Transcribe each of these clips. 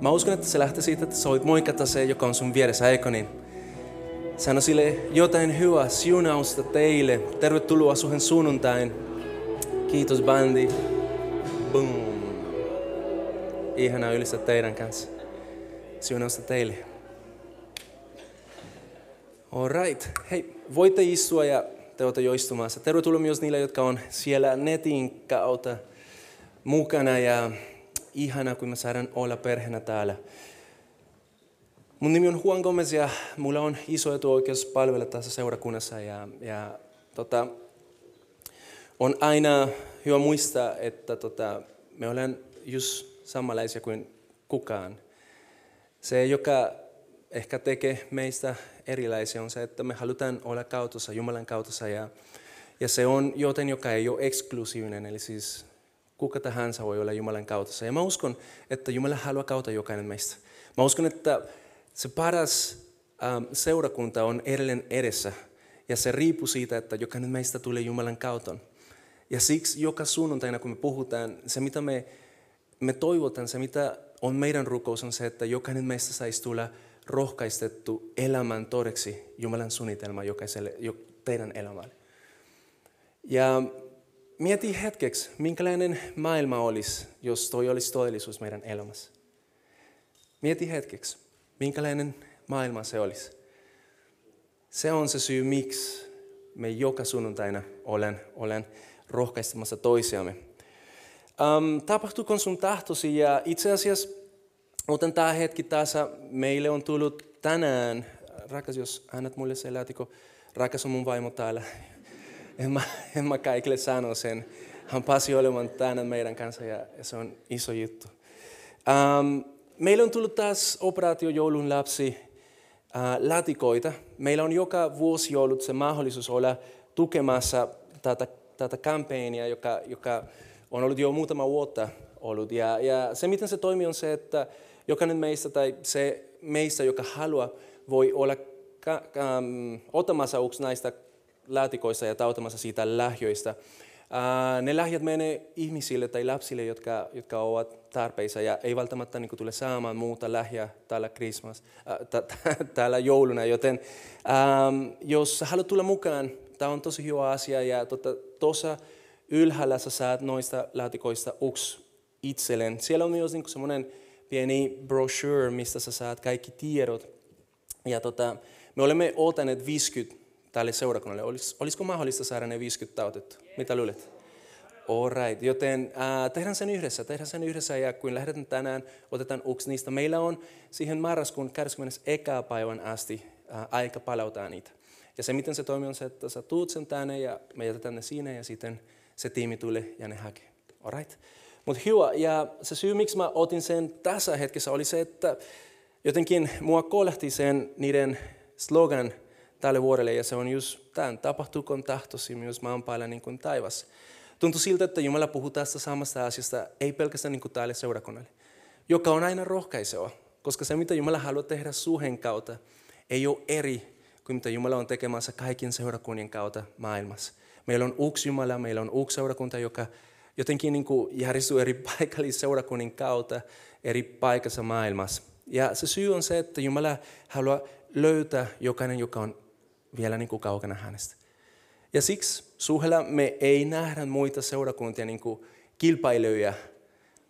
Mä uskon, että se lähtee siitä, että sä voit moikata se, joka on sun vieressä, eikö niin? Sano sille jotain hyvää, siunausta teille. Tervetuloa suhen sunnuntain. Kiitos bandi. Boom. Ihanaa ylistä teidän kanssa. Siunausta teille. Alright. Hei, voitte istua ja te olette jo istumassa. Tervetuloa myös niille, jotka on siellä netin kautta mukana ja ihana, kun me saadaan olla perheenä täällä. Mun nimi on Juan Gomez ja mulla on iso etuoikeus palvella tässä seurakunnassa ja, ja tota, on aina hyvä muistaa, että tota, me ollaan just samanlaisia kuin kukaan. Se, joka ehkä tekee meistä erilaisia, on se, että me halutaan olla kautossa, Jumalan kautossa. Ja, ja se on joten, joka ei ole eksklusiivinen, eli siis kuka tahansa voi olla Jumalan kautossa. Ja mä uskon, että Jumala haluaa kautta jokainen meistä. Mä uskon, että se paras ähm, seurakunta on edelleen edessä. Ja se riippuu siitä, että jokainen meistä tulee Jumalan kauton. Ja siksi joka sunnuntaina, kun me puhutaan, se mitä me, me toivotaan, se mitä on meidän rukous, on se, että jokainen meistä saisi tulla rohkaistettu elämän todeksi Jumalan suunnitelma jokaiselle, jo, teidän elämälle. Ja mieti hetkeksi, minkälainen maailma olisi, jos toi olisi todellisuus meidän elämässä. Mieti hetkeksi, minkälainen maailma se olisi. Se on se syy, miksi me joka sunnuntaina olen, olen rohkaistamassa toisiamme. Um, tapahtuuko sun tahtosi? Ja itse asiassa otan tämä hetki taas. Meille on tullut tänään, rakas jos annat mulle se laatikko, rakas on mun vaimo täällä. En mä, en mä kaikille sano sen. Hän pääsi olemaan tänään meidän kanssa ja, se on iso juttu. Um, meillä on tullut taas operaatio joulun lapsi uh, latikoita. Meillä on joka vuosi ollut se mahdollisuus olla tukemassa tätä, tätä kampanjaa, joka, joka on ollut jo muutama vuotta ollut. Ja, ja se, miten se toimii, on se, että jokainen meistä tai se meistä, joka haluaa, voi olla ka, um, ottamassa yksi näistä laatikoista ja tautamassa siitä lähjöistä. Ne lähjät menee ihmisille tai lapsille, jotka, jotka ovat tarpeissa ja ei välttämättä niin kuin, tule saamaan muuta lähjää täällä, Christmas, uh, täällä jouluna. Joten um, jos haluat tulla mukaan, tämä on tosi hyvä asia ja tuossa ylhäällä sä saat noista laatikoista yksi itselleen. Siellä on myös niin semmoinen pieni brochure, mistä sä saat kaikki tiedot. Ja tota, me olemme otaneet 50 tälle seurakunnalle. Olis, olisiko mahdollista saada ne 50 tautettu? Mitä luulet? All right. Joten äh, tehdään sen yhdessä, tehdään sen yhdessä ja kun lähdetään tänään, otetaan yksi niistä. Meillä on siihen marraskuun 21. päivän asti äh, aika palauttaa niitä. Ja se, miten se toimii, on se, että sä tuut sen tänne ja me jätetään ne siinä ja sitten se tiimi tulee ja ne hakee. All right. Mutta hyvä. Ja se syy, miksi mä otin sen tässä hetkessä, oli se, että jotenkin mua kolehti sen niiden slogan – tälle vuodelle ja se on just tämän, tapahtuuko tahtosi myös maan päällä niin kuin taivas. Tuntuu siltä, että Jumala puhuu tästä samasta asiasta, ei pelkästään niin kuin tälle seurakunnalle, joka on aina rohkaiseva, koska se mitä Jumala haluaa tehdä suhen kautta ei ole eri kuin mitä Jumala on tekemässä kaikkien seurakunnien kautta maailmassa. Meillä on yksi Jumala, meillä on yksi seurakunta, joka jotenkin niin kuin järjestyy eri paikallisseurakunnin kautta eri paikassa maailmassa. Ja se syy on se, että Jumala haluaa löytää jokainen, joka on vielä niin kuin kaukana hänestä. Ja siksi suhella me ei nähdä muita seurakuntia niin kuin kilpailijoja,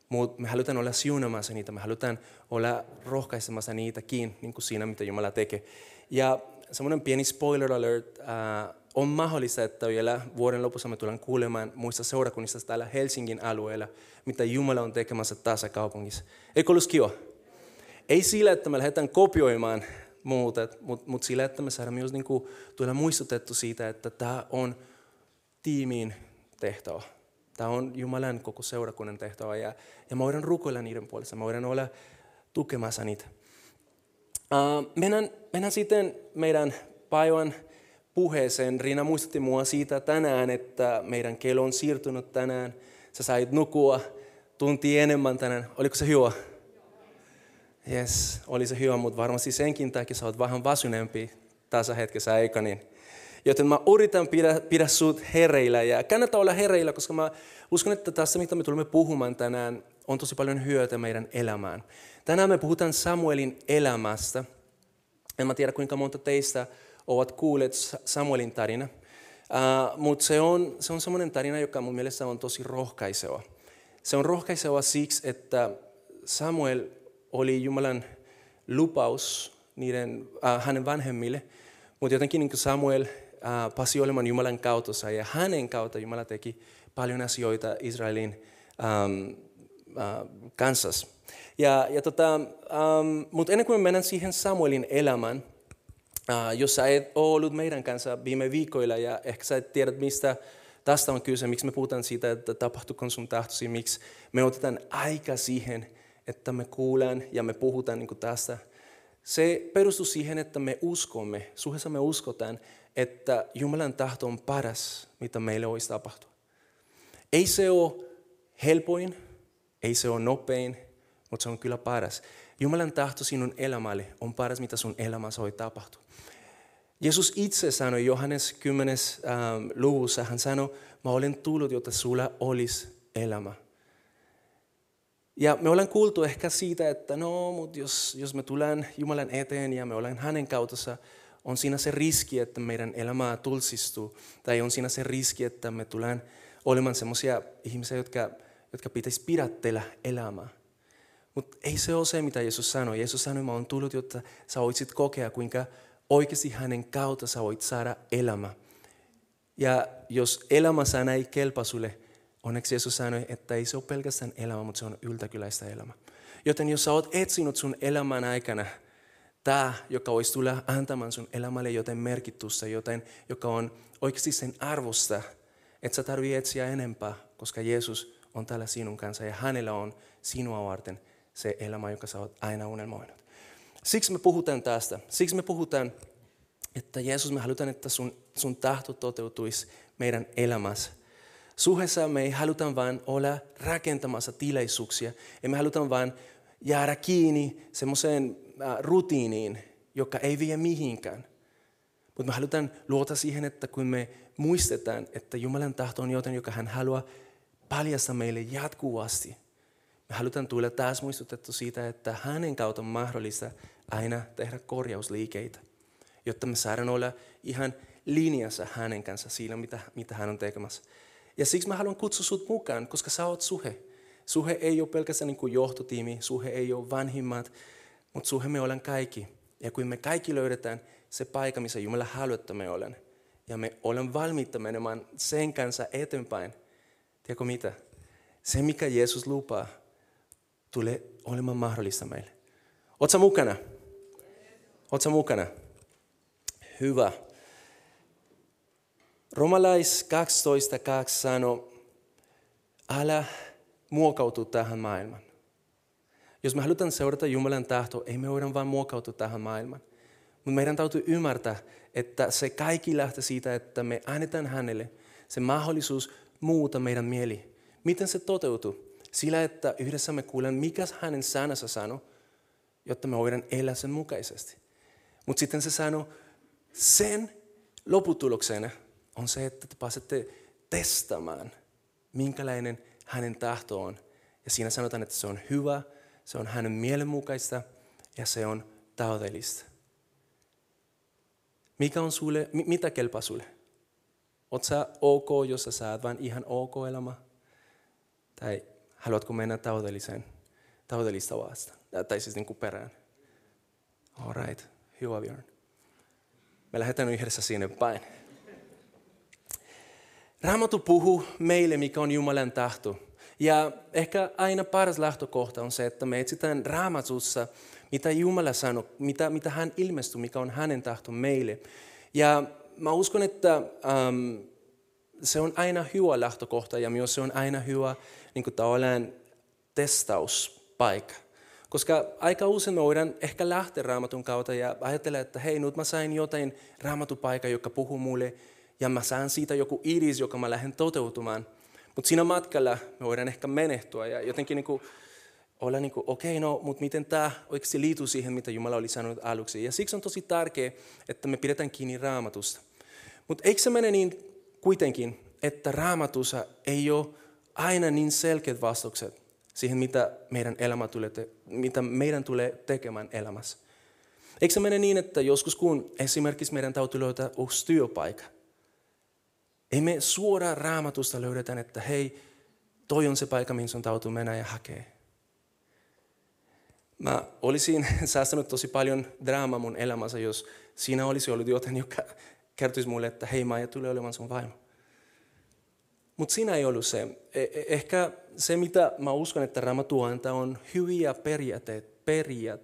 mutta me halutaan olla siunamassa niitä, me halutaan olla rohkaisemassa niitäkin niin kuin siinä, mitä Jumala tekee. Ja semmoinen pieni spoiler alert, äh, on mahdollista, että vielä vuoden lopussa me tullaan kuulemaan muista seurakunnista täällä Helsingin alueella, mitä Jumala on tekemässä tässä kaupungissa. Eikö olisi kiva? Ei sillä, että me lähdetään kopioimaan muuta, mutta mut sillä, että me saadaan myös niin kuin, tuoda muistutettu siitä, että tämä on tiimiin tehtävä. Tämä on Jumalan koko seurakunnan tehtävä ja, ja me voidaan rukoilla niiden puolesta, me voidaan olla tukemassa niitä. Uh, mennään, mennään sitten meidän päivän puheeseen. Riina muistutti mua siitä tänään, että meidän kello on siirtynyt tänään. Sä sait nukua tunti enemmän tänään. Oliko se hyvä? Yes, oli se hyvä, mutta varmasti senkin takia sä oot vähän väsyneempi tässä hetkessä, eikä niin? Joten mä yritän pidä, pidä sut hereillä ja kannattaa olla hereillä, koska mä uskon, että tässä mitä me tulemme puhumaan tänään on tosi paljon hyötyä meidän elämään. Tänään me puhutaan Samuelin elämästä. En mä tiedä kuinka monta teistä ovat kuulleet Samuelin tarina, uh, mutta se on, se on semmoinen tarina, joka mun mielestä on tosi rohkaiseva. Se on rohkaiseva siksi, että Samuel oli Jumalan lupaus niiden, uh, hänen vanhemmille, mutta jotenkin niin Samuel uh, pasi olemaan Jumalan kautta ja hänen kautta Jumala teki paljon asioita Israelin um, uh, kanssa. Ja, ja tota, um, mutta ennen kuin me mennään siihen Samuelin elämään, uh, jos sä et ole ollut meidän kanssa viime viikoilla ja ehkä sä et tiedä, mistä tästä on kyse, miksi me puhutaan siitä, että tapahtuuko sun tahtosi, miksi me otetaan aika siihen, että me kuullaan ja me puhutaan niin tästä. Se perustuu siihen, että me uskomme, suhteessa me uskotaan, että Jumalan tahto on paras, mitä meille olisi tapahtua. Ei se ole helpoin, ei se ole nopein, mutta se on kyllä paras. Jumalan tahto sinun elämälle on paras, mitä sun elämässä voi tapahtua. Jeesus itse sanoi Johannes 10. Ähm, luvussa, hän sanoi, mä olen tullut, jotta sulla olisi elämä. Ja me ollaan kuultu ehkä siitä, että no, mutta jos, jos me tullaan Jumalan eteen ja me ollaan hänen kautossa, on siinä se riski, että meidän elämää tulsistuu. Tai on siinä se riski, että me tullaan olemaan sellaisia ihmisiä, jotka, jotka pitäisi pidättellä elämää. Mutta ei se ole se, mitä Jeesus sanoi. Jeesus sanoi, mä oon tullut, jotta sä voisit kokea, kuinka oikeasti hänen kautta sä voit saada elämä. Ja jos elämä sana ei kelpaa sulle, onneksi Jeesus sanoi, että ei se ole pelkästään elämä, mutta se on yltäkyläistä elämä. Joten jos sä oot etsinyt sun elämän aikana tämä, joka voisi tulla antamaan sun elämälle joten merkitystä, joten joka on oikeasti sen arvosta, että sä tarvii etsiä enempää, koska Jeesus on täällä sinun kanssa ja hänellä on sinua varten se elämä, joka sä oot aina unelmoinut. Siksi me puhutaan tästä. Siksi me puhutaan, että Jeesus, me halutaan, että sun, sun tahto toteutuisi meidän elämässä. Suhessa me ei haluta vain olla rakentamassa tilaisuuksia. Emme haluta vain jäädä kiinni semmoiseen äh, rutiiniin, joka ei vie mihinkään. Mutta me halutaan luota siihen, että kun me muistetaan, että Jumalan tahto on jotain, joka hän haluaa paljastaa meille jatkuvasti – me halutaan tulla taas muistutettu siitä, että hänen kautta on mahdollista aina tehdä korjausliikeitä, jotta me saadaan olla ihan linjassa hänen kanssa siinä, mitä, mitä hän on tekemässä. Ja siksi mä haluan kutsua sut mukaan, koska sä oot suhe. Suhe ei ole pelkästään niin kuin johtotiimi, suhe ei ole vanhimmat, mutta suhe me ollaan kaikki. Ja kun me kaikki löydetään se paikka, missä Jumala haluaa, että me olen, ja me olemme valmiita menemään sen kanssa eteenpäin, tiedätkö mitä? Se, mikä Jeesus lupaa, tulee olemaan mahdollista meille. Oletko mukana? Oletko mukana? Hyvä. Romalais 12.2 sanoo, älä muokautu tähän maailmaan. Jos me halutaan seurata Jumalan tahto, ei me voida vain muokautua tähän maailmaan. Mutta meidän täytyy ymmärtää, että se kaikki lähtee siitä, että me annetaan hänelle se mahdollisuus muuta meidän mieli. Miten se toteutuu? Sillä, että yhdessä me kuulemme, mikä hänen sanansa sanoo, jotta me voidaan elää sen mukaisesti. Mutta sitten se sanoo, sen lopputuloksena on se, että te pääsette testamaan, minkälainen hänen tahto on. Ja siinä sanotaan, että se on hyvä, se on hänen mielenmukaista ja se on täydellistä. Mikä on sulle, mitä kelpaa sulle? Oletko sä ok, jos sä saat vain ihan ok elämä? Tai haluatko mennä täydelliseen, täydellistä vastaan? Tai siis niin kuin perään. All right, hyvä Björn. Me lähdetään yhdessä sinne päin. Raamattu puhuu meille, mikä on Jumalan tahto. Ja ehkä aina paras lähtökohta on se, että me etsitään raamatussa, mitä Jumala sanoo, mitä, mitä hän ilmestyy, mikä on hänen tahto meille. Ja mä uskon, että um, se on aina hyvä lähtökohta ja myös se on aina hyvä niin kuin tavallaan testauspaikka. Koska aika usein me voidaan ehkä lähteä raamatun kautta ja ajatella, että hei, nyt mä sain jotain raamatupaikan, joka puhuu mulle, ja mä saan siitä joku iris, joka mä lähden toteutumaan. Mutta siinä matkalla me voidaan ehkä menehtyä ja jotenkin niin kuin olla niin kuin, okei, okay, no, mutta miten tämä oikeasti liittyy siihen, mitä Jumala oli sanonut aluksi. Ja siksi on tosi tärkeää, että me pidetään kiinni raamatusta. Mutta eikö se mene niin kuitenkin, että raamatussa ei ole aina niin selkeät vastaukset siihen, mitä meidän, elämä tulee te- mitä meidän tulee tekemään elämässä. Eikö se mene niin, että joskus kun esimerkiksi meidän täytyy löytää uusi työpaikka, ei me suoraan raamatusta löydetä, että hei, toi on se paikka, mihin sun täytyy mennä ja hakea. Mä olisin säästänyt tosi paljon draamaa mun elämässä, jos siinä olisi ollut jotain, joka kertoisi mulle, että hei, Maija tulee olemaan sun vaimo. Mutta siinä ei ollut se. E- e- ehkä se, mitä mä uskon, että Raamattu antaa, on hyviä periaatteita, periaat,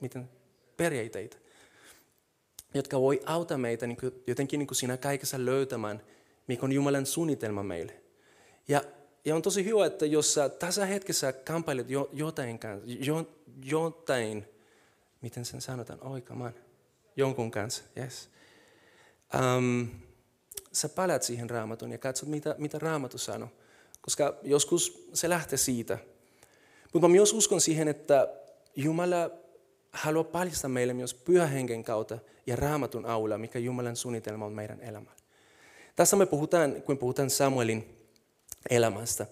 miten, periaatteita, jotka voi auttaa meitä niin kuin, jotenkin niin kuin siinä kaikessa löytämään, mikä on Jumalan suunnitelma meille. Ja, ja on tosi hyvä, että jos sä tässä hetkessä kamppailet jo, jotain, jo, jotain, miten sen sanotaan, oikamaan, jonkun kanssa, yes. Um, sä palat siihen raamatun ja katsot, mitä, mitä raamattu sanoo. Koska joskus se lähtee siitä. Mutta mä myös uskon siihen, että Jumala haluaa paljastaa meille myös pyhähengen kautta ja raamatun aula, mikä Jumalan suunnitelma on meidän elämällä. Tässä me puhutaan, kun puhutaan Samuelin elämästä.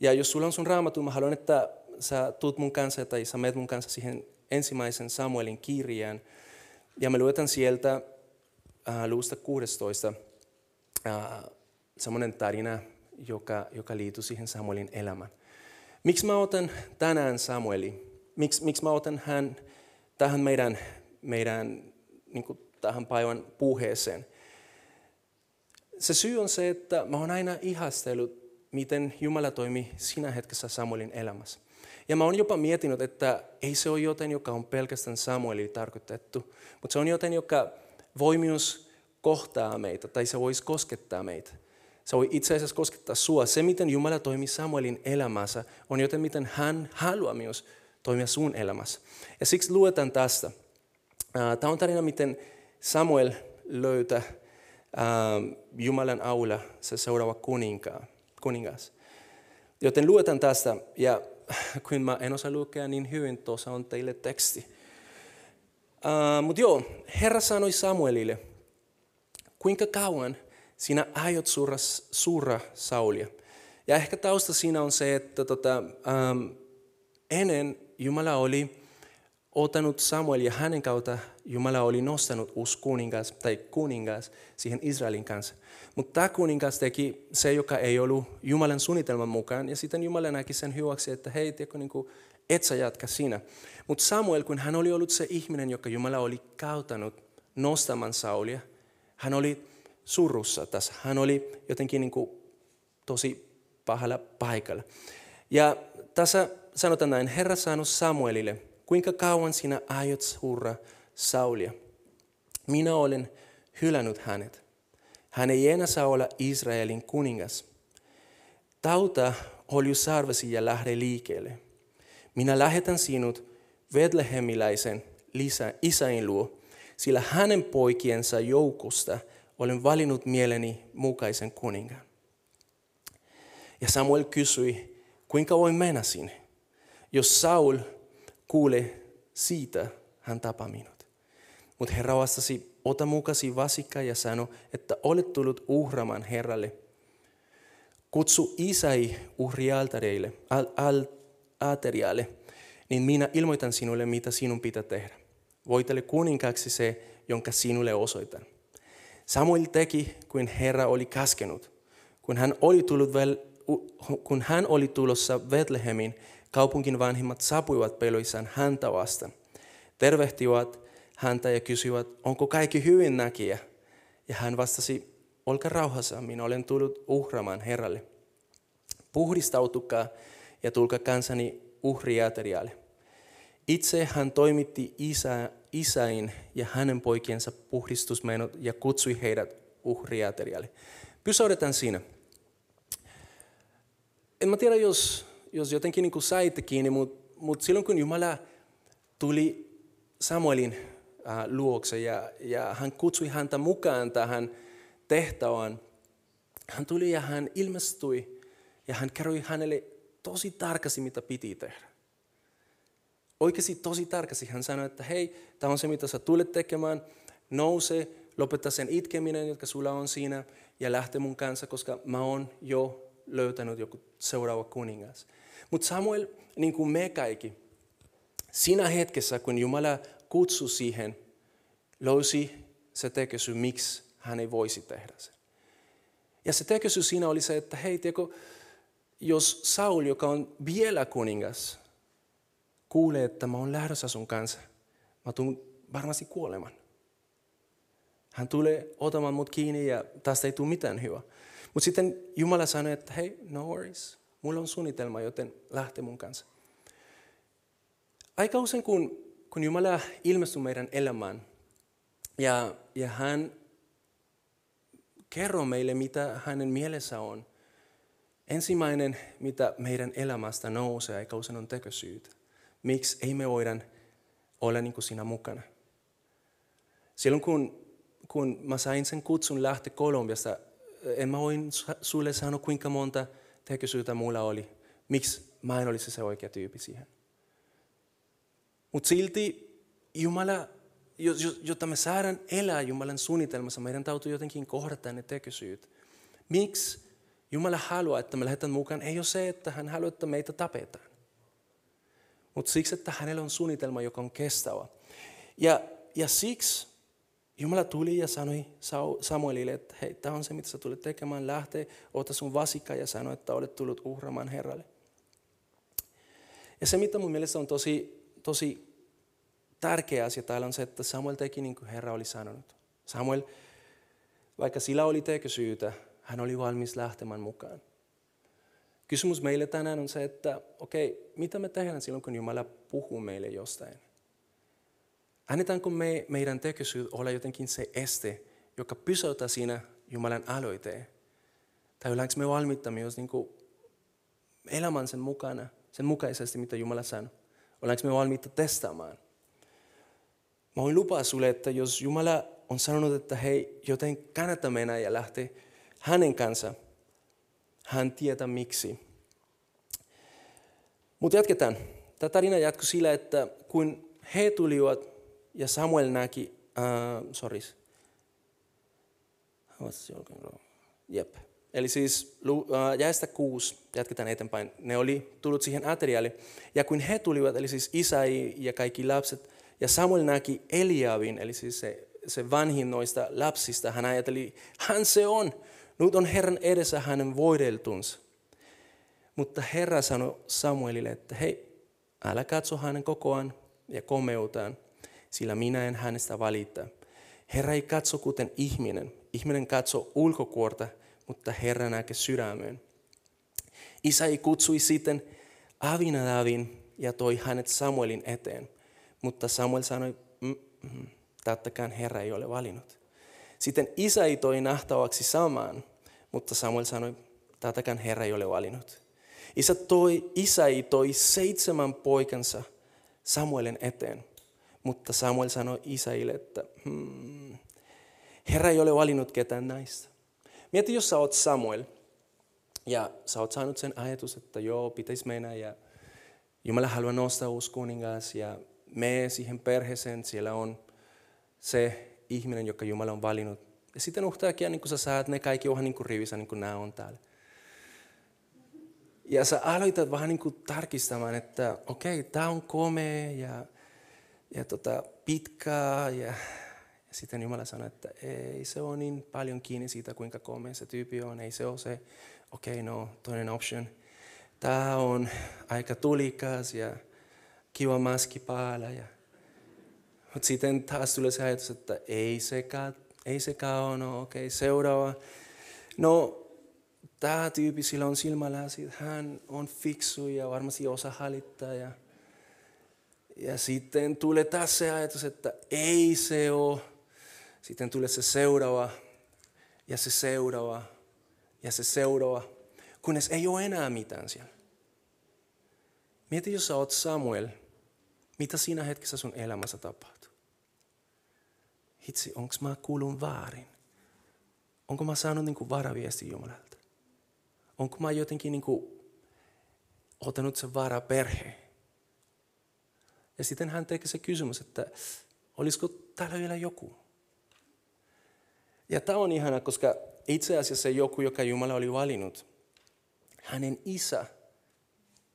Ja jos sulla on sun raamattu, mä haluan, että sä tuut mun kanssa tai sä menet mun kanssa siihen ensimmäisen Samuelin kirjaan. Ja me luetaan sieltä äh, luusta 16 äh, semmoinen tarina, joka, joka liittyy siihen Samuelin elämään. Miksi mä otan tänään Samueli? Miksi, miksi mä otan hän tähän meidän, meidän niin kuin tähän päivän puheeseen? Se syy on se, että mä oon aina ihastellut, miten Jumala toimi siinä hetkessä Samuelin elämässä. Ja mä oon jopa miettinyt, että ei se ole joten, joka on pelkästään Samuelille tarkoitettu, mutta se on joten, joka voi myös kohtaa meitä tai se voisi koskettaa meitä. Se voi itse asiassa koskettaa sua. Se, miten Jumala toimii Samuelin elämässä, on joten, miten hän haluaa myös toimia sun elämässä. Ja siksi luetaan tästä. Tämä on tarina, miten Samuel löytää Jumalan aula se seuraava kuninkaa, kuningas. Joten luetaan tästä, ja kun mä en osaa lukea niin hyvin, tuossa on teille teksti. Uh, Mutta joo, Herra sanoi Samuelille, kuinka kauan sinä aiot surra, surra Saulia. Ja ehkä tausta siinä on se, että tota, ähm, ennen Jumala oli ottanut Samuel ja hänen kautta Jumala oli nostanut uusi kuningas tai kuningas siihen Israelin kanssa. Mutta tämä kuningas teki se, joka ei ollut Jumalan suunnitelman mukaan. Ja sitten Jumala näki sen hyväksi, että hei, tiedätkö, niin kuin, et sä jatka siinä. Mutta Samuel, kun hän oli ollut se ihminen, joka Jumala oli kautanut nostamaan Saulia, hän oli surussa tässä. Hän oli jotenkin niin kuin tosi pahalla paikalla. Ja tässä sanotaan näin, Herra sanoi Samuelille, kuinka kauan sinä aiot surra Saulia? Minä olen hylännyt hänet. Hän ei enää saa olla Israelin kuningas. Tauta oli sarvesi ja lähde liikkeelle. Minä lähetän sinut Vetlehemiläisen Isain luo, sillä hänen poikiensa joukosta – olen valinnut mieleni mukaisen kuningan. Ja Samuel kysyi, kuinka voin mennä sinne? Jos Saul kuulee siitä, hän tapaa minut. Mutta Herra vastasi, ota mukasi vasikka ja sano, että olet tullut uhramaan Herralle. Kutsu Isai uhrialtareille, al, al, niin minä ilmoitan sinulle, mitä sinun pitää tehdä. Voitele kuninkaaksi se, jonka sinulle osoitan. Samuel teki kuin Herra oli käskenut. Kun hän oli, tullut vel, kun hän oli tulossa Betlehemin, kaupunkin vanhimmat saapuivat peloissaan häntä vastaan. Tervehtivät häntä ja kysyivät, onko kaikki hyvin näkijä? Ja hän vastasi, olkaa rauhassa, minä olen tullut uhramaan Herralle. Puhdistautukaa ja tulkaa kansani uhriateriaalle. Itse hän toimitti isä, isäin ja hänen poikiensa puhdistusmenot ja kutsui heidät uhriaterialle. Pysäytetään siinä. En mä tiedä, jos, jos jotenkin niin kuin saitte kiinni, mutta mut silloin kun Jumala tuli Samuelin luokse ja, ja hän kutsui häntä mukaan tähän tehtävään. Hän tuli ja hän ilmestyi ja hän kerroi hänelle tosi tarkasti, mitä piti tehdä. Oikeasti tosi tarkasti hän sanoi, että hei, tämä on se, mitä sä tulet tekemään. Nouse, lopeta sen itkeminen, jotka sulla on siinä, ja lähte mun kanssa, koska mä oon jo löytänyt joku seuraava kuningas. Mutta Samuel, niin kuin me kaikki, siinä hetkessä, kun Jumala kutsui siihen, löysi se tekesy, miksi hän ei voisi tehdä sen. Ja se tekesy siinä oli se, että hei, tiedätkö, jos Saul, joka on vielä kuningas, kuulee, että mä oon lähdössä sun kanssa, mä tuun varmasti kuolemaan. Hän tulee otamaan mut kiinni ja tästä ei tule mitään hyvää. Mutta sitten Jumala sanoi, että hei, no worries, mulla on suunnitelma, joten lähte mun kanssa. Aika usein, kun, kun Jumala ilmestyy meidän elämään ja, ja hän kerro meille, mitä hänen mielessä on. Ensimmäinen, mitä meidän elämästä nousee, aika usein on tekosyyt. Miksi ei me voida olla niin kuin siinä mukana? Silloin kun, kun mä sain sen kutsun lähti Kolumbiasta, en mä voin sulle sanoa kuinka monta tekosyytä mulla oli. Miksi mä en olisi se oikea tyyppi siihen. Mutta silti Jumala jotta me saadaan elää Jumalan suunnitelmassa, meidän täytyy jotenkin kohdata ne tekosyyt. Miksi Jumala haluaa, että me lähdetään mukaan, ei ole se, että hän haluaa, että meitä tapetaan. Mutta siksi, että hänellä on suunnitelma, joka on kestävä. Ja, ja siksi Jumala tuli ja sanoi Samuelille, että hei, tämä on se, mitä sä tulet tekemään, lähtee, ota sun vasikka ja sanoi, että olet tullut uhramaan Herralle. Ja se, mitä mun mielestä on tosi, tosi tärkeä asia täällä on se, että Samuel teki niin kuin Herra oli sanonut. Samuel, vaikka sillä oli tekosyytä, hän oli valmis lähtemään mukaan. Kysymys meille tänään on se, että okei, okay, mitä me tehdään silloin, kun Jumala puhuu meille jostain? Annetaanko me, meidän tekosyy olla jotenkin se este, joka pysäyttää siinä Jumalan aloiteen? Tai ollaanko me valmiita myös niin kuin elämään sen mukana, sen mukaisesti, mitä Jumala sanoo? Ollaanko me valmiita testaamaan? Mä voin lupaa sulle, että jos Jumala on sanonut, että hei, joten kannattaa mennä ja lähteä hänen kanssa, hän tietää miksi. Mutta jatketaan. Tämä tarina jatkuu sillä, että kun he tulivat ja Samuel näki, uh, soris, Jep. Eli siis uh, jäistä kuusi, jatketaan eteenpäin, ne oli tullut siihen aterialle. Ja kun he tulivat, eli siis Isai ja kaikki lapset, ja Samuel näki Eliavin, eli siis se, se vanhin noista lapsista. Hän ajatteli, hän se on. Nyt on Herran edessä hänen voideltunsa. Mutta Herra sanoi Samuelille, että hei, älä katso hänen kokoaan ja komeutaan, sillä minä en hänestä valita. Herra ei katso kuten ihminen. Ihminen katso ulkokuorta, mutta Herra näkee sydämeen. Isai kutsui sitten Avinadavin ja toi hänet Samuelin eteen. Mutta Samuel sanoi, mm, mm, tättäkään Herra ei ole valinnut. Sitten isä ei toi nähtäväksi samaan, mutta Samuel sanoi, tätäkään Herra ei ole valinnut. Isä, toi, isä ei toi seitsemän poikansa Samuelin eteen, mutta Samuel sanoi isäille, että hmm, Herra ei ole valinnut ketään näistä. Mieti, jos sä oot Samuel ja sä oot saanut sen ajatus, että joo, pitäisi mennä ja Jumala haluaa nostaa uusi kuningas ja me siihen perheeseen, siellä on se ihminen, joka Jumala on valinnut. Ja sitten yhtäkkiä niin kun sä saat ne kaikki vähän niin rivissä, niin kuin nämä on täällä. Ja sä aloitat vähän niin kuin tarkistamaan, että okei, okay, tämä on komea ja, ja tota, pitkä. Ja, ja sitten Jumala sanoo, että ei se ole niin paljon kiinni siitä, kuinka komea se tyyppi on. Ei se ole se, okei, okay, no, toinen option. Tämä on aika tulikas ja kiva maski päällä. Ja... Mutta sitten taas tulee se ajatus, että ei sekaan, ei sekaan ole, no okei, okay, seuraava. No, tämä tyyppi, sillä on silmälasit, hän on fiksu ja varmasti osa hallittaa. Ja, ja sitten tulee taas se ajatus, että ei se ole. Sitten tulee se seuraava ja se seuraava ja se seuraava, kunnes ei ole enää mitään siellä. Mieti, jos sä oot Samuel – Mitä siinä hetkessä sun elämässä tapahtuu? Hitsi, onko mä kuulun väärin? Onko mä saanut niin varaviesti Jumalalta? Onko mä jotenkin niin kuin, ottanut sen vara perhe? Ja sitten hän tekee se kysymys, että olisiko täällä vielä joku? Ja tämä on ihana, koska itse asiassa joku, joka Jumala oli valinnut, hänen isä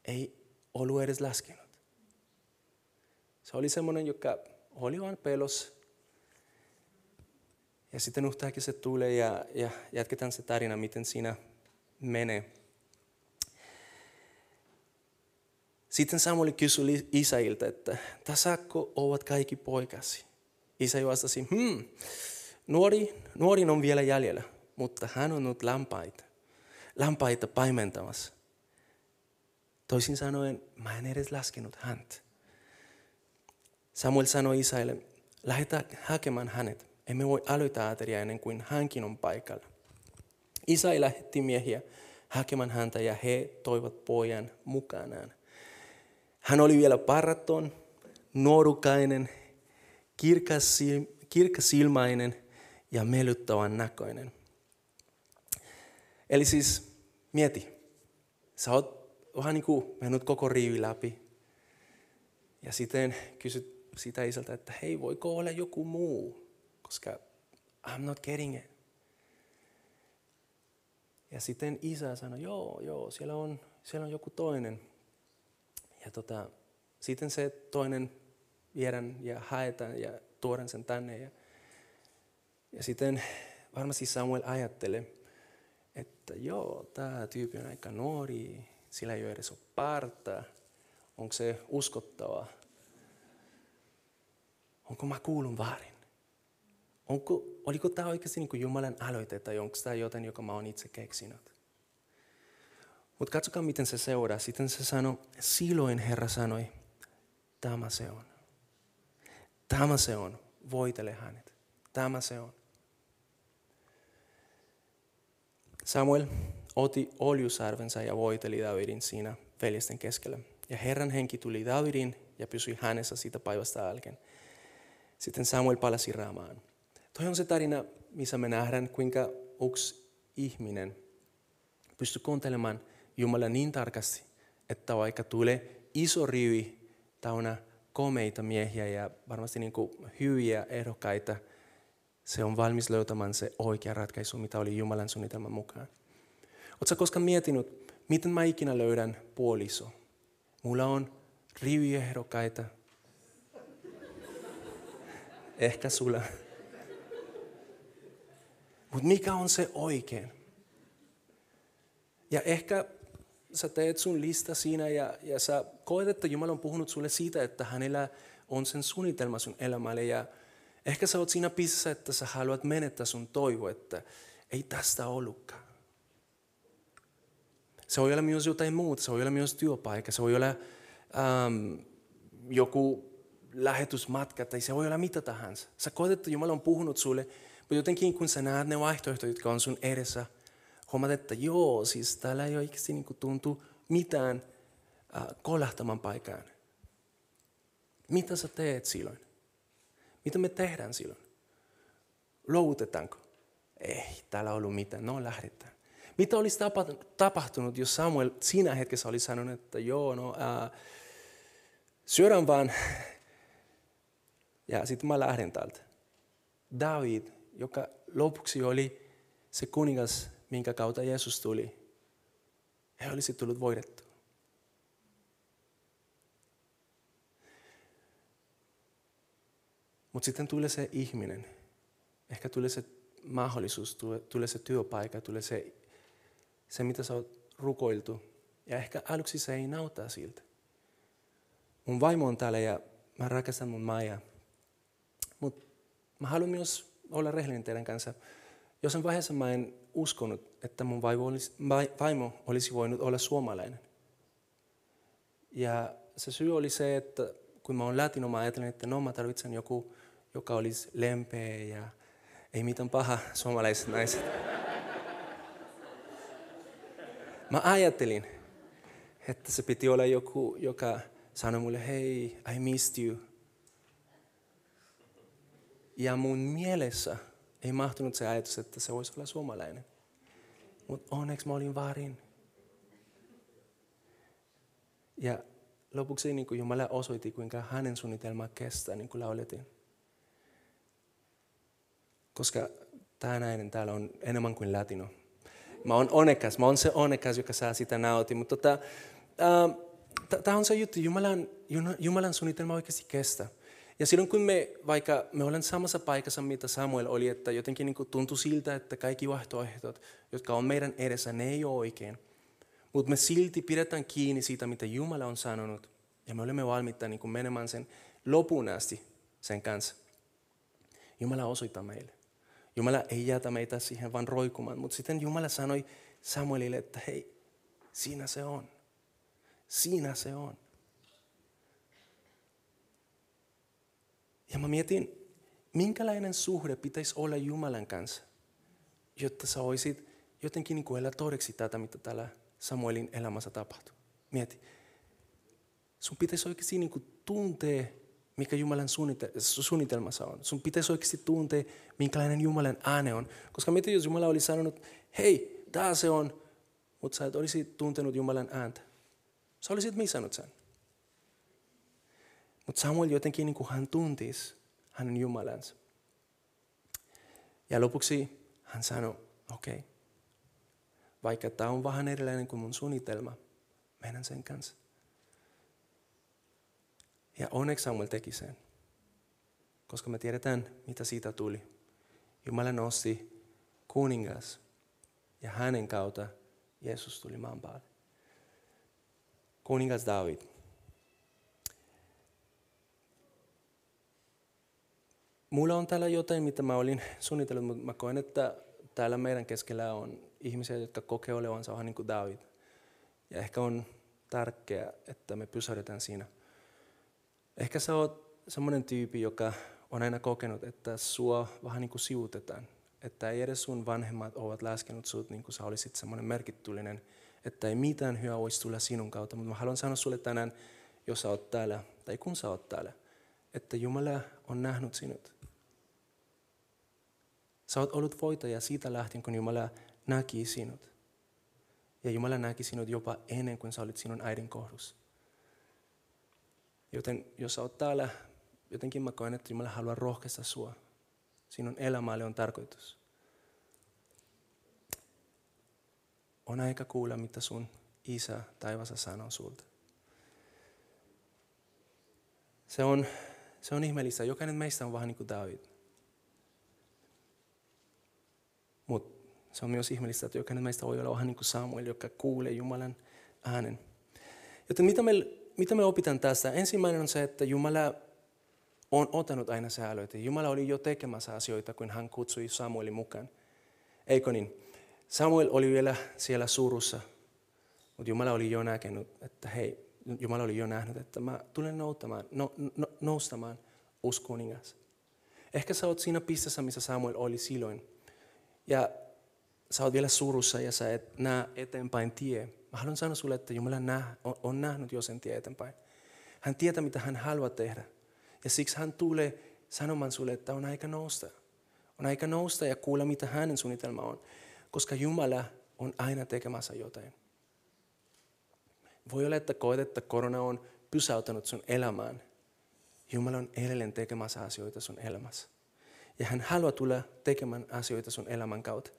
ei ollut edes laskenut. Se oli semmoinen, joka oli vain pelos. Ja sitten yhtäkkiä se tulee ja, ja jatketaan se tarina, miten siinä menee. Sitten Samuel kysyi isäiltä, että tasakko ovat kaikki poikasi? Isä vastasi, hmm, nuori, nuori on vielä jäljellä, mutta hän on nyt lampaita, lampaita paimentamassa. Toisin sanoen, mä en edes laskenut häntä. Samuel sanoi isälle, lähetä hakemaan hänet. Emme voi älytä ateria ennen kuin hänkin on paikalla. Isä lähetti miehiä hakemaan häntä ja he toivat pojan mukanaan. Hän oli vielä paraton, nuorukainen, kirkasilmainen ja melyttävän näköinen. Eli siis mieti, sä oot vähän niin kuin mennyt koko riivi läpi. Ja sitten kysyt sitä isältä, että hei, voiko olla joku muu, koska I'm not getting it. Ja sitten isä sanoi, joo, joo, siellä on, siellä on joku toinen. Ja tota, sitten se toinen viedään ja haetaan ja tuodaan sen tänne. Ja, ja sitten varmasti Samuel ajattelee, että joo, tämä tyyppi on aika nuori, sillä ei ole edes ole parta. Onko se uskottava? Onko mä kuulun väärin? Onko, oliko tämä oikeasti niin Jumalan aloite tai onko tämä jotain, joka mä oon itse keksinyt? Mutta katsokaa, miten se seuraa. Sitten se sanoi, silloin Herra sanoi, tämä se on. Tämä se on, voitele hänet. Tämä se on. Samuel otti oljusarvensa ja voiteli Davidin siinä veljesten keskellä. Ja Herran henki tuli Davidin ja pysyi hänessä siitä päivästä alkeen. Sitten Samuel palasi Raamaan. Toi on se tarina, missä me nähdään, kuinka yksi ihminen pystyy kuuntelemaan Jumala niin tarkasti, että vaikka tulee iso rivi täynnä komeita miehiä ja varmasti niin kuin hyviä ehdokkaita, se on valmis löytämään se oikea ratkaisu, mitä oli Jumalan suunnitelman mukaan. Oletko koskaan miettinyt, miten mä ikinä löydän puoliso? Mulla on rivi ehdokkaita. Ehkä sulla. Mutta mikä on se oikein? Ja ehkä sä teet sun lista siinä ja, ja sä koet, että Jumala on puhunut sulle siitä, että hänellä on sen suunnitelma sun elämälle. Ja ehkä sä oot siinä pisteessä, että sä haluat menettää sun toivo, että ei tästä ollutkaan. Se voi olla myös jotain muuta, se voi olla myös työpaikka, se voi olla ähm, joku lähetysmatka tai se voi olla mitä tahansa. Sä koet, että Jumala on puhunut sulle, mutta jotenkin kun sä näet ne vaihtoehtoja, jotka on sun edessä, huomaat, että joo, siis täällä ei oikeasti niin tuntu mitään äh, kolahtaman paikaan. Mitä sä teet silloin? Mitä me tehdään silloin? Luovutetaanko? Ei, täällä ollut mitään, no lähdetään. Mitä olisi tapahtunut, jos Samuel siinä hetkessä oli sanonut, että joo, no ää, syödään vaan ja sitten mä lähden täältä. David, joka lopuksi oli se kuningas, minkä kautta Jeesus tuli, he olisi tullut voitettu. Mutta sitten tulee se ihminen, ehkä tulee se mahdollisuus, tulee se työpaikka, tulee se se mitä sä oot rukoiltu. Ja ehkä aluksi se ei nauta siltä. Mun vaimo on täällä ja mä rakastan mun Maija. Mutta mä haluan myös olla rehellinen teidän kanssa. Jossain vaiheessa mä en uskonut, että mun vaimo olisi, vaimo olisi voinut olla suomalainen. Ja se syy oli se, että kun mä oon latino, mä ajattelin, että no mä tarvitsen joku, joka olisi lempeä ja ei mitään paha suomalaiset naiset. Mä ajattelin, että se piti olla joku, joka sanoi mulle, hei, I missed you. Ja mun mielessä ei mahtunut se ajatus, että se voisi olla suomalainen. Mutta onneksi mä olin vaarin. Ja lopuksi niin kuin Jumala osoitti, kuinka hänen suunnitelma kestää, niin kuin lauletin. Koska nainen täällä on enemmän kuin latino. Mä oon onnekas, mä oon se onnekas, joka saa sitä nautin. Mutta tota, äh, tämä on se juttu, Jumalan, Jumalan suunnitelma oikeasti kestää. Ja silloin kun me, vaikka me olen samassa paikassa, mitä Samuel oli, että jotenkin niin kuin tuntui siltä, että kaikki vaihtoehdot, jotka on meidän edessä, ne ei ole oikein. Mutta me silti pidetään kiinni siitä, mitä Jumala on sanonut. Ja me olemme valmiita niin kuin menemään sen lopun asti sen kanssa. Jumala osoittaa meille. Jumala ei jätä meitä siihen vaan roikumaan. Mutta sitten Jumala sanoi Samuelille, että hei, siinä se on. Siinä se on. Ja mä mietin, minkälainen suhde pitäisi olla Jumalan kanssa, jotta sä voisit jotenkin niin kuin elää todeksi tätä, mitä täällä Samuelin elämässä tapahtuu. Mieti. Sun pitäisi oikeasti niin kuin tuntea, mikä Jumalan suunnitelmassa on. Sun pitäisi oikeasti tuntea, minkälainen Jumalan ääne on. Koska mieti, jos Jumala oli sanonut, hei, tää se on, mutta sä et olisi tuntenut Jumalan ääntä. Sä olisit missannut sen. Mutta Samuel jotenkin niin kuin hän tuntisi hänen Jumalansa. Ja lopuksi hän sanoi, okei, okay, vaikka tämä on vähän erilainen kuin mun suunnitelma, menen sen kanssa. Ja onneksi Samuel teki sen, koska me tiedetään, mitä siitä tuli. Jumala nosti kuningas ja hänen kautta Jeesus tuli maan päälle. Kuningas David. Mulla on täällä jotain, mitä mä olin suunnitellut, mutta mä koen, että täällä meidän keskellä on ihmisiä, jotka kokee olevansa vähän niin kuin David. Ja ehkä on tärkeää, että me pysähdytään siinä. Ehkä sä oot semmoinen tyyppi, joka on aina kokenut, että sua vähän niin kuin siutetaan. Että ei edes sun vanhemmat ovat laskenut sut niin kuin sä olisit semmoinen merkityllinen, että ei mitään hyvää voisi tulla sinun kautta. Mutta mä haluan sanoa sulle tänään, jos sä oot täällä, tai kun sä oot täällä, että Jumala on nähnyt sinut. Sä oot ollut voitaja siitä lähtien, kun Jumala näki sinut. Ja Jumala näki sinut jopa ennen kuin sä olit sinun äidin kohdussa. Joten jos sä oot täällä, jotenkin mä koen, että Jumala haluaa rohkaista sua. Sinun elämälle on tarkoitus. On aika kuulla, mitä sun isä taivassa sanoo sulta. Se on, se on ihmeellistä. Jokainen meistä on vähän niin kuin David. Mutta se on myös ihmeellistä, että jokainen meistä voi olla vähän niin kuin Samuel, joka kuulee Jumalan äänen. Joten mitä me, mitä me opitaan tästä? Ensimmäinen on se, että Jumala on ottanut aina säälöitä. Jumala oli jo tekemässä asioita, kun hän kutsui Samuelin mukaan. Eikö niin? Samuel oli vielä siellä surussa, mutta Jumala oli jo näkenyt, että hei, Jumala oli jo nähnyt, että mä tulen noustamaan, no, no, noustamaan uskoningas. Ehkä sä oot siinä pisteessä, missä Samuel oli silloin. Ja sä oot vielä surussa ja sä et näe eteenpäin tie. Mä haluan sanoa sulle, että Jumala nää, on, on nähnyt jo sen tie eteenpäin. Hän tietää, mitä hän haluaa tehdä. Ja siksi hän tulee sanomaan sulle, että on aika nousta. On aika nousta ja kuulla, mitä hänen suunnitelma on. Koska Jumala on aina tekemässä jotain. Voi olla, että koet, että korona on pysäyttänyt sun elämään. Jumala on edelleen tekemässä asioita sun elämässä. Ja hän haluaa tulla tekemään asioita sun elämän kautta.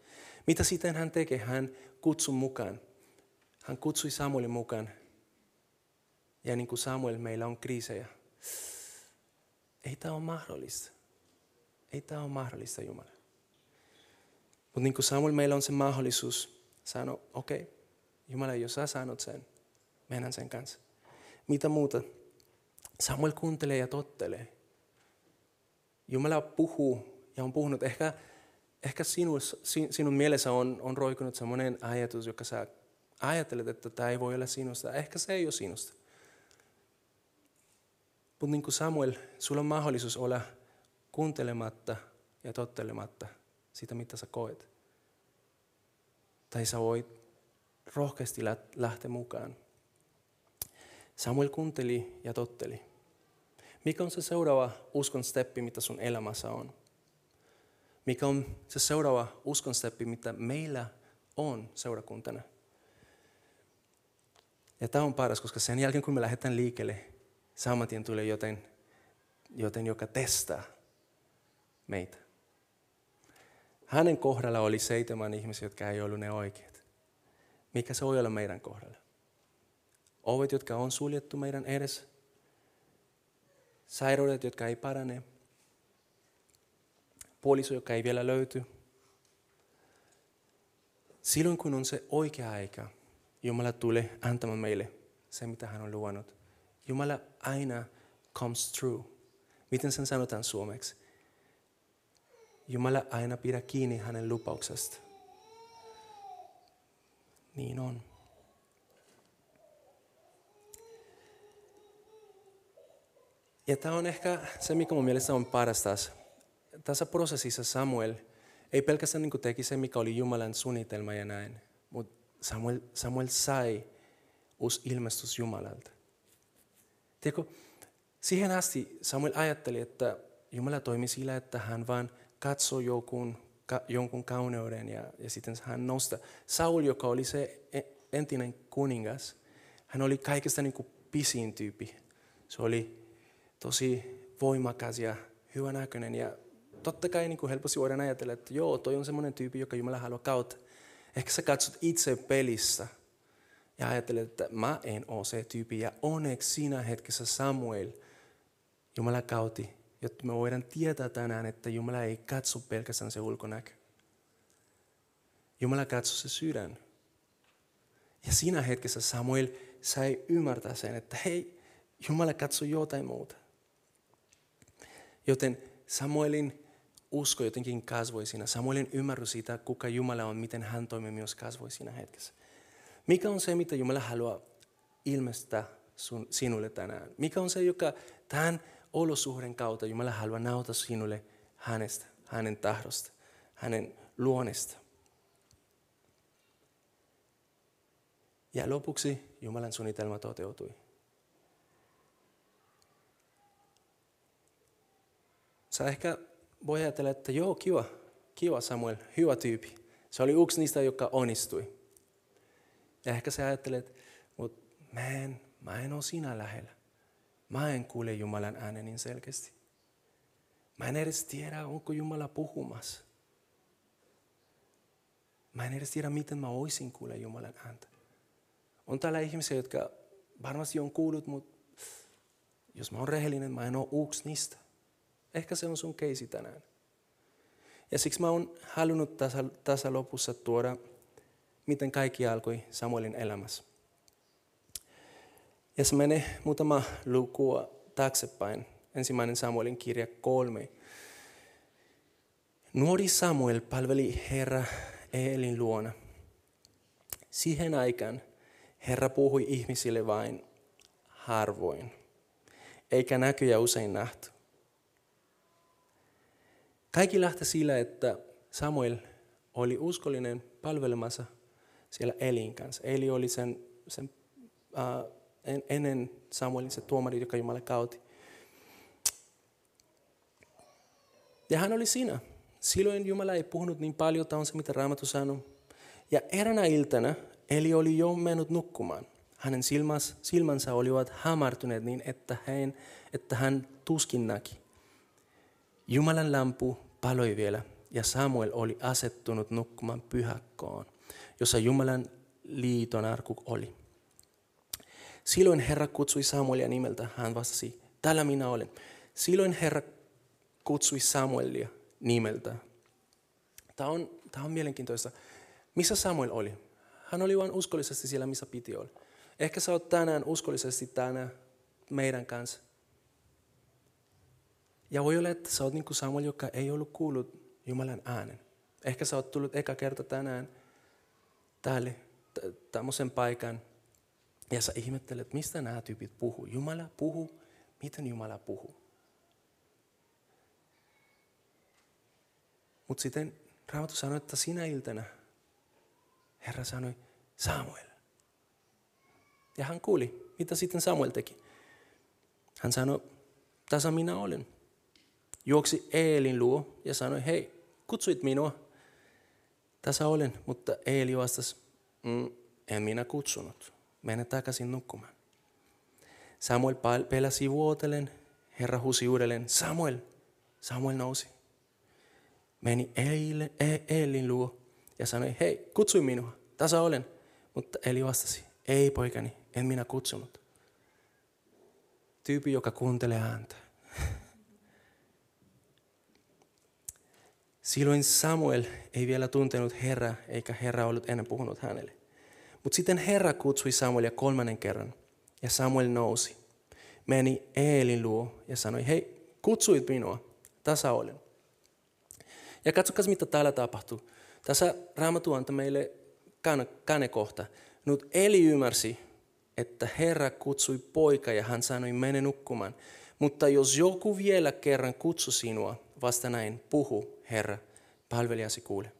Mitä sitten hän tekee? Hän kutsui mukaan. Hän kutsui Samuelin mukaan. Ja niin kuin Samuel, meillä on kriisejä. Ei tämä ole mahdollista. Ei tämä ole mahdollista, Jumala. Mutta niin kuin Samuel, meillä on se mahdollisuus sanoa, okei, okay, Jumala, jos sä sanot sen, mennään sen kanssa. Mitä muuta? Samuel kuuntelee ja tottelee. Jumala puhuu ja on puhunut. Ehkä, ehkä sinun, sinun mielessä on, on roikunut sellainen ajatus, joka sä ajattelet, että tämä ei voi olla sinusta. Ehkä se ei ole sinusta. Mutta niin kuin Samuel, sulla on mahdollisuus olla kuuntelematta ja tottelematta sitä, mitä sä koet. Tai sä voit rohkeasti lähteä mukaan. Samuel kuunteli ja totteli. Mikä on se seuraava uskon steppi, mitä sun elämässä on? Mikä on se seuraava uskon steppi, mitä meillä on seurakuntana? Ja tämä on paras, koska sen jälkeen kun me lähdetään liikkeelle, saman tien tulee joten, joten joka testaa meitä. Hänen kohdalla oli seitsemän ihmisiä, jotka ei ollut ne oikeat. Mikä se voi olla meidän kohdalla? Ovet, jotka on suljettu meidän edessä. Sairaudet, jotka ei parane. Puoliso, joka ei vielä löyty. Silloin kun on se oikea aika, Jumala tulee antamaan meille se, mitä hän on luonut. Jumala aina comes true. Miten sen sanotaan suomeksi? Jumala aina pidä kiinni hänen lupauksesta. Niin on. Ja tämä on ehkä se, mikä mun mielestä on paras taas. Tässä prosessissa Samuel ei pelkästään niin teki se, mikä oli Jumalan suunnitelma ja näin, mutta Samuel, Samuel sai uusi ilmestys Jumalalta. Tiedätkö, siihen asti Samuel ajatteli, että Jumala toimi sillä, että hän vain katsoi jonkun, ka, jonkun kauneuden ja, ja sitten hän nostaa. Saul, joka oli se e, entinen kuningas, hän oli kaikesta niin kuin pisin tyyppi. Se oli tosi voimakas ja hyvänäköinen ja totta kai niin kuin helposti voidaan ajatella, että joo, toi on semmoinen tyyppi, joka Jumala haluaa kautta. Ehkä sä katsot itse pelissä ja ajattelet, että mä en ole se tyyppi. Ja onneksi siinä hetkessä Samuel, Jumala kauti, jotta me voidaan tietää tänään, että Jumala ei katso pelkästään se ulkonäkö. Jumala katsoo se sydän. Ja siinä hetkessä Samuel sai ymmärtää sen, että hei, Jumala katsoo jotain muuta. Joten Samuelin usko jotenkin kasvoi siinä. Samuelin ymmärrys siitä, kuka Jumala on, miten hän toimii myös kasvoi siinä hetkessä. Mikä on se, mitä Jumala haluaa ilmestää sun, sinulle tänään? Mikä on se, joka tämän olosuhden kautta Jumala haluaa nauta sinulle hänestä, hänen tahdosta, hänen luonesta? Ja lopuksi Jumalan suunnitelma toteutui. Sä ehkä voi ajatella, että joo, kiva, kiva Samuel, hyvä tyyppi. Se oli yksi niistä, joka onnistui. Ja ehkä sä ajattelet, mutta mä en, mä en ole siinä lähellä. Mä en kuule Jumalan äänen niin selkeästi. Mä en edes tiedä, onko Jumala puhumassa. Mä en edes tiedä, miten mä voisin kuulla Jumalan ääntä. On täällä ihmisiä, jotka varmasti on kuullut, mutta jos mä oon rehellinen, mä en ole yksi niistä. Ehkä se on sun keisi tänään. Ja siksi mä oon halunnut tässä, tässä lopussa tuoda, miten kaikki alkoi Samuelin elämässä. Ja se menee muutama lukua taaksepäin. Ensimmäinen Samuelin kirja kolme. Nuori Samuel palveli Herra Eelin luona. Siihen aikaan Herra puhui ihmisille vain harvoin, eikä näkyjä usein nähty. Kaikki lähti sillä, että Samuel oli uskollinen palvelemassa siellä Elin kanssa. Eli oli sen, sen uh, ennen Samuelin se tuomari, joka Jumala kauti. Ja hän oli siinä. Silloin Jumala ei puhunut niin paljon, tämä on se mitä Raamattu sanoi. Ja eräänä iltana Eli oli jo mennyt nukkumaan. Hänen silmänsä, silmänsä olivat hämärtyneet niin, että hän, että hän tuskin näki. Jumalan lampu paloi vielä ja Samuel oli asettunut nukkumaan pyhäkkoon, jossa Jumalan liiton arku oli. Silloin Herra kutsui Samuelia nimeltä. Hän vastasi, täällä minä olen. Silloin Herra kutsui Samuelia nimeltä. Tämä on, tämä on mielenkiintoista. Missä Samuel oli? Hän oli vain uskollisesti siellä, missä piti olla. Ehkä sä oot tänään uskollisesti tänään meidän kanssa. Ja voi olla, että sä oot niin kuin Samuel, joka ei ollut kuullut Jumalan äänen. Ehkä sä oot tullut eka kerta tänään täällä tämmöisen paikan ja sä ihmettelet, mistä nämä tyypit puhuu. Jumala puhuu, miten Jumala puhuu. Mutta sitten Raamattu sanoi, että sinä iltana Herra sanoi, Samuel. Ja hän kuuli, mitä sitten Samuel teki? Hän sanoi, tässä minä olen. Juoksi Eelin luo ja sanoi, hei, kutsuit minua. Tässä olen, mutta Eeli vastasi, mm, en minä kutsunut. Mene takaisin nukkumaan. Samuel peläsi vuotelen. Herra husi uudelleen, Samuel. Samuel nousi. Meni Eelin luo ja sanoi, hei, kutsui minua. Tässä olen. Mutta Eli vastasi, ei poikani, en minä kutsunut. Tyyppi, joka kuuntelee ääntä. Silloin Samuel ei vielä tuntenut Herra, eikä Herra ollut ennen puhunut hänelle. Mutta sitten Herra kutsui Samuelia kolmannen kerran, ja Samuel nousi. Meni Eelin luo ja sanoi, hei, kutsuit minua, tasa olen. Ja katsokas, mitä täällä tapahtuu. Tässä Raamattu antaa meille kanekohta. Nyt Eli ymmärsi, että Herra kutsui poika ja hän sanoi, mene nukkumaan. Mutta jos joku vielä kerran kutsui sinua, vasta näin, puhu, Herra, palvelijasi kuule.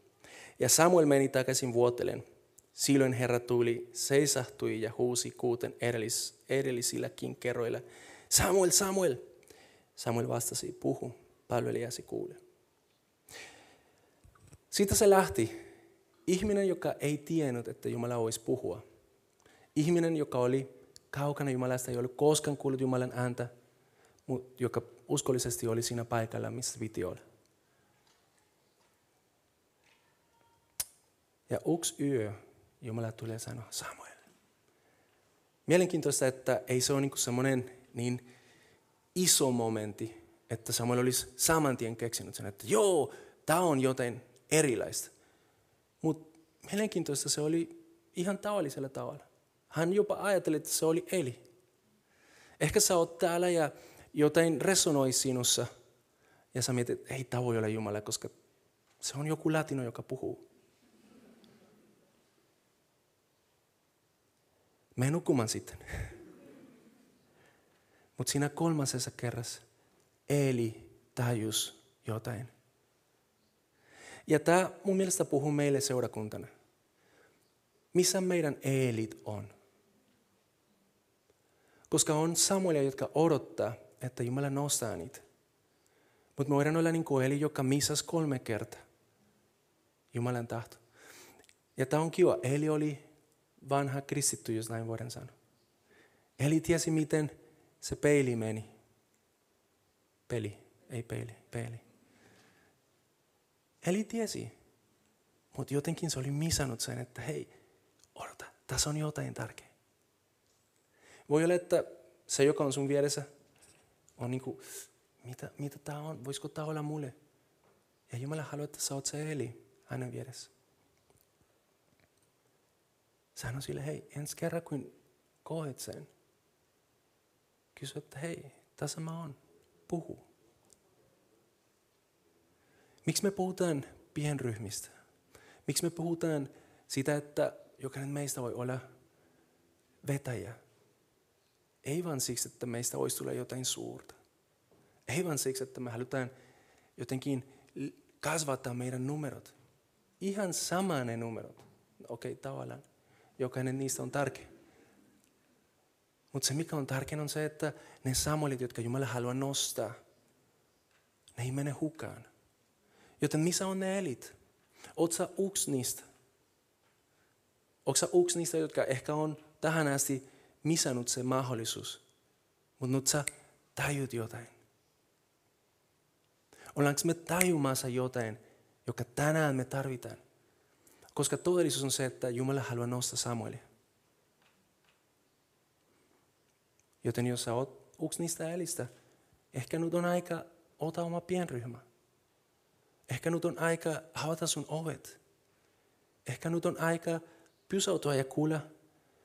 Ja Samuel meni takaisin vuotelen. Silloin Herra tuli, seisahtui ja huusi kuuten edellis, edellisilläkin kerroilla. Samuel, Samuel! Samuel vastasi, puhu, palvelijasi kuule. Siitä se lähti. Ihminen, joka ei tiennyt, että Jumala voisi puhua. Ihminen, joka oli kaukana Jumalasta, ei ollut koskaan kuullut Jumalan ääntä, mutta joka uskollisesti oli siinä paikalla, missä piti olla. Ja yksi yö Jumala tuli ja sanoi, Samuel. Mielenkiintoista, että ei se ole niin semmoinen niin iso momentti, että Samuel olisi saman tien keksinyt sen, että joo, tämä on jotain erilaista. Mutta mielenkiintoista se oli ihan tavallisella tavalla. Hän jopa ajatteli, että se oli Eli. Ehkä sä oot täällä ja jotain resonoi sinussa. Ja sä mietit, että ei tämä voi olla Jumala, koska se on joku latino, joka puhuu. Mene nukkumaan sitten. Mutta siinä kolmasessa kerrassa Eli tajus jotain. Ja tämä mun mielestä puhuu meille seurakuntana. Missä meidän eelit on? Koska on Samuelia, jotka odottaa, että Jumala nostaa niitä. Mutta me voidaan olla niin kuin Eli, joka missasi kolme kertaa. Jumalan tahto. Ja tämä on kiva. Eli oli vanha kristitty, jos näin voidaan sanoa. Eli tiesi, miten se peili meni. Peli, ei peili, peili. Eli tiesi, mutta jotenkin se oli misannut sen, että hei, odota, tässä on jotain tärkeää. Voi olla, että se, joka on sun vieressä, on niin kuin, mitä, mitä tämä on, voisiko tämä olla mulle? Ja Jumala haluaa, että sä oot se Eli hänen vieressä. Sano sille, hei, ensi kerran kun koet sen, kysy, että hei, tässä mä oon, puhu. Miksi me puhutaan pienryhmistä? Miksi me puhutaan sitä, että jokainen meistä voi olla vetäjä? Ei vaan siksi, että meistä voisi tulla jotain suurta. Ei vaan siksi, että me halutaan jotenkin kasvattaa meidän numerot. Ihan sama ne numerot. Okei, okay, tavallaan. Jokainen niistä on tärkeä. Mutta se mikä on tärkeä on se, että ne samolit, jotka Jumala haluaa nostaa, ne ei mene hukaan. Joten missä on ne elit? Sä yksi niistä? Onko sä yksi niistä, jotka ehkä on tähän asti misannut se mahdollisuus, mutta nyt sä tajut jotain? Ollaanko me tajumassa jotain, joka tänään me tarvitaan? Koska todellisuus on se, että Jumala haluaa nostaa Samuelia. Joten jos sä oot yksi niistä elistä, ehkä nyt on aika ota oma pienryhmä. Ehkä nyt on aika avata sun ovet. Ehkä nyt on aika pysäytyä ja kuulla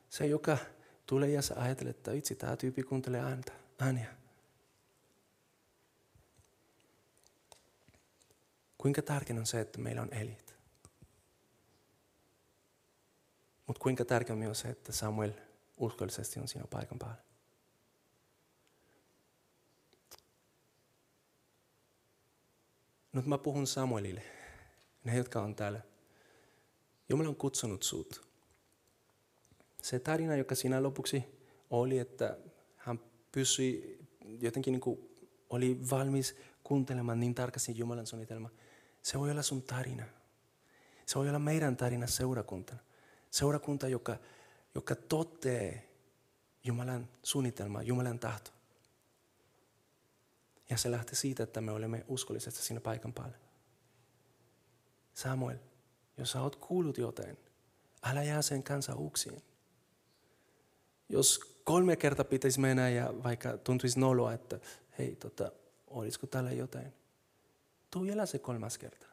se, joka tulee ja sä ajattelet, että itse tämä tyyppi kuuntelee ääntä, ääniä. Kuinka tärkeää on se, että meillä on elit? Mutta kuinka tärkeää on se, että Samuel uskollisesti on siinä paikan päällä? Nyt mä puhun Samuelille, ne jotka on täällä. Jumala on kutsunut sut. Se tarina, joka sinä lopuksi oli, että hän pysyi jotenkin niin kuin oli valmis kuuntelemaan niin tarkasti Jumalan suunnitelma. Se voi olla sun tarina. Se voi olla meidän tarina seurakuntana. Seurakunta, joka, joka totee Jumalan suunnitelmaa, Jumalan tahto. Ja se lähtee siitä, että me olemme uskollisesti siinä paikan päällä. Samuel, jos sä oot kuullut jotain, älä jää sen kanssa uksiin. Jos kolme kertaa pitäisi mennä ja vaikka tuntuisi noloa, että hei, tota, olisiko täällä jotain, tuu vielä se kolmas kerta.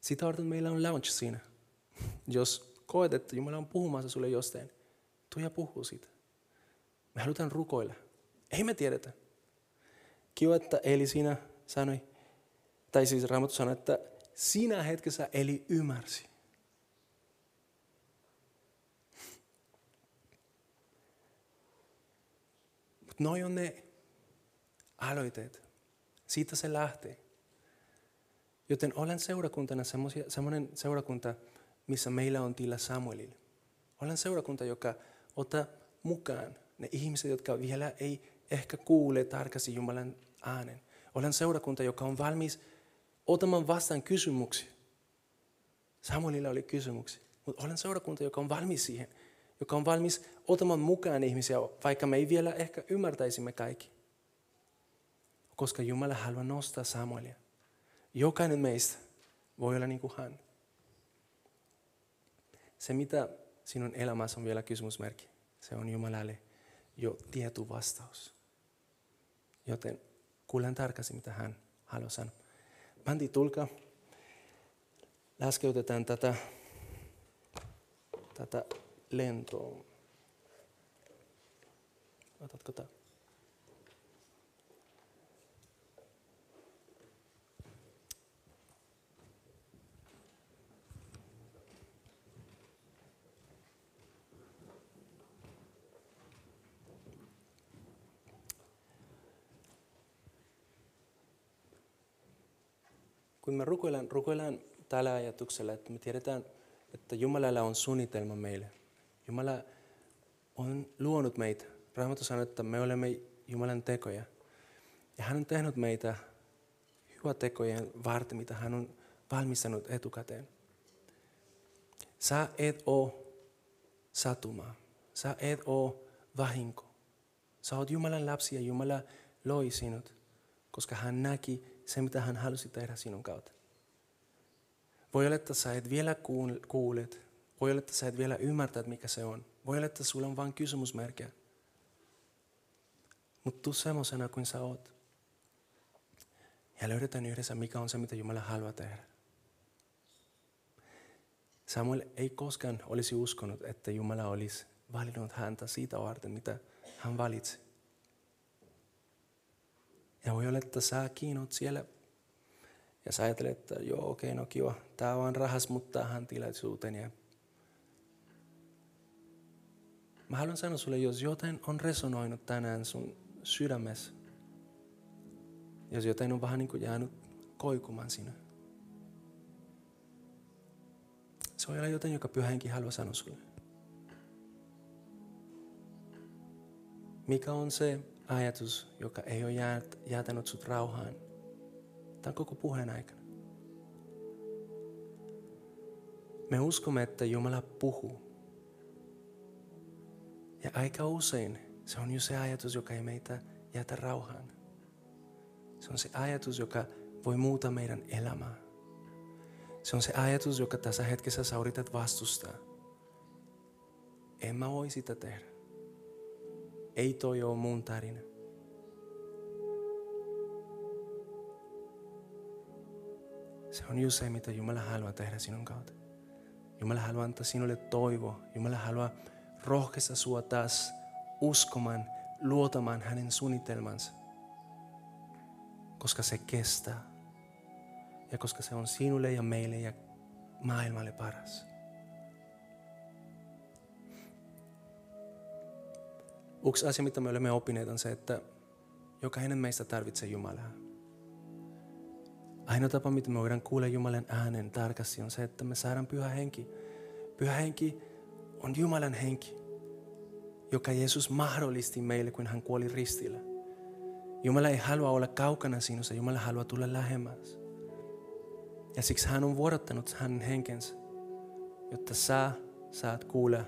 Sitä varten meillä on launch siinä. Jos koet, että Jumala on puhumassa sulle jostain, tuu ja puhuu siitä. Me halutaan rukoilla. Ei me tiedetä. Kiva, että Eli siinä sanoi, tai siis Raamattu sanoi, että siinä hetkessä Eli ymmärsi. Mutta noi on ne aloitteet. Siitä se lähtee. Joten olen seurakuntana semmoinen seurakunta, missä meillä on tila Samuelille. Olen seurakunta, joka ottaa mukaan ne ihmiset, jotka vielä ei ehkä kuule tarkasti Jumalan äänen. Olen seurakunta, joka on valmis ottamaan vastaan kysymyksiä. Samuelilla oli kysymyksiä, mutta olen seurakunta, joka on valmis siihen. Joka on valmis ottamaan mukaan ihmisiä, vaikka me ei vielä ehkä ymmärtäisimme kaikki. Koska Jumala haluaa nostaa Samuelia. Jokainen meistä voi olla niin kuin hän. Se, mitä sinun elämässä on vielä kysymysmerkki, se on Jumalalle jo tietty vastaus. Joten kuulen tarkasti, mitä hän haluaa sanoa. Bändi, tulkaa. Laskeutetaan tätä, tätä lentoa. Otatko tämä? Kun me rukoillaan, rukoillaan tällä ajatuksella, että me tiedetään, että Jumalalla on suunnitelma meille. Jumala on luonut meitä. Raamattu sanoo, että me olemme Jumalan tekoja. Ja hän on tehnyt meitä hyvä tekojen varten, mitä hän on valmistanut etukäteen. Sä et oo satuma. Sä et oo vahinko. Sä oot Jumalan lapsi ja Jumala loi sinut, koska hän näki se, mitä hän halusi tehdä sinun kautta. Voi olla, että sä et vielä kuulet. Voi olla, että sä et vielä ymmärtää, mikä se on. Voi olla, että sulla on vain kysymysmerkkejä. Mutta tuu semmoisena kuin sä oot. Ja löydetään yhdessä, mikä on se, mitä Jumala haluaa tehdä. Samuel ei koskaan olisi uskonut, että Jumala olisi valinnut häntä siitä varten, mitä hän valitsi. Ja voi olla, että sä kiinut siellä ja sä ajattelet, että joo, okei, no kiva, tää on rahas, mutta tähän tilaisuuteen. Ja mä haluan sanoa sulle, jos jotain on resonoinut tänään sun sydämessä, jos jotain on vähän niin kuin jäänyt koikumaan sinä. Se voi olla jotain, joka pyhänkin haluaa sanoa sulle. Mikä on se ajatus, joka ei ole jätänyt sut rauhaan tämän koko puheen aikana. Me uskomme, että Jumala puhuu. Ja aika usein se on jo se ajatus, joka ei meitä jätä rauhaan. Se on se ajatus, joka voi muuta meidän elämää. Se on se ajatus, joka tässä hetkessä sä yrität vastustaa. En mä voi sitä tehdä. Ei toi ole mun tarina. Se on just se, mitä Jumala haluaa tehdä sinun kautta. Jumala haluaa antaa sinulle toivo. Jumala haluaa rohkaista sinua taas uskomaan, luotamaan hänen suunnitelmansa. Koska se kestää. Ja koska se on sinulle ja meille ja maailmalle paras. Yksi asia, mitä me olemme oppineet, on se, että jokainen meistä tarvitsee Jumalaa. Ainoa tapa, miten me voidaan kuulla Jumalan äänen tarkasti, on se, että me saadaan pyhä henki. Pyhä henki on Jumalan henki. joka Jeesus mahdollisti meille, kun hän kuoli ristillä. Jumala ei halua olla kaukana sinusta, Jumala haluaa tulla lähemmäs. Ja siksi hän on vuorottanut hänen henkensä, jotta sä saat kuulla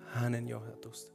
hänen johdatusta.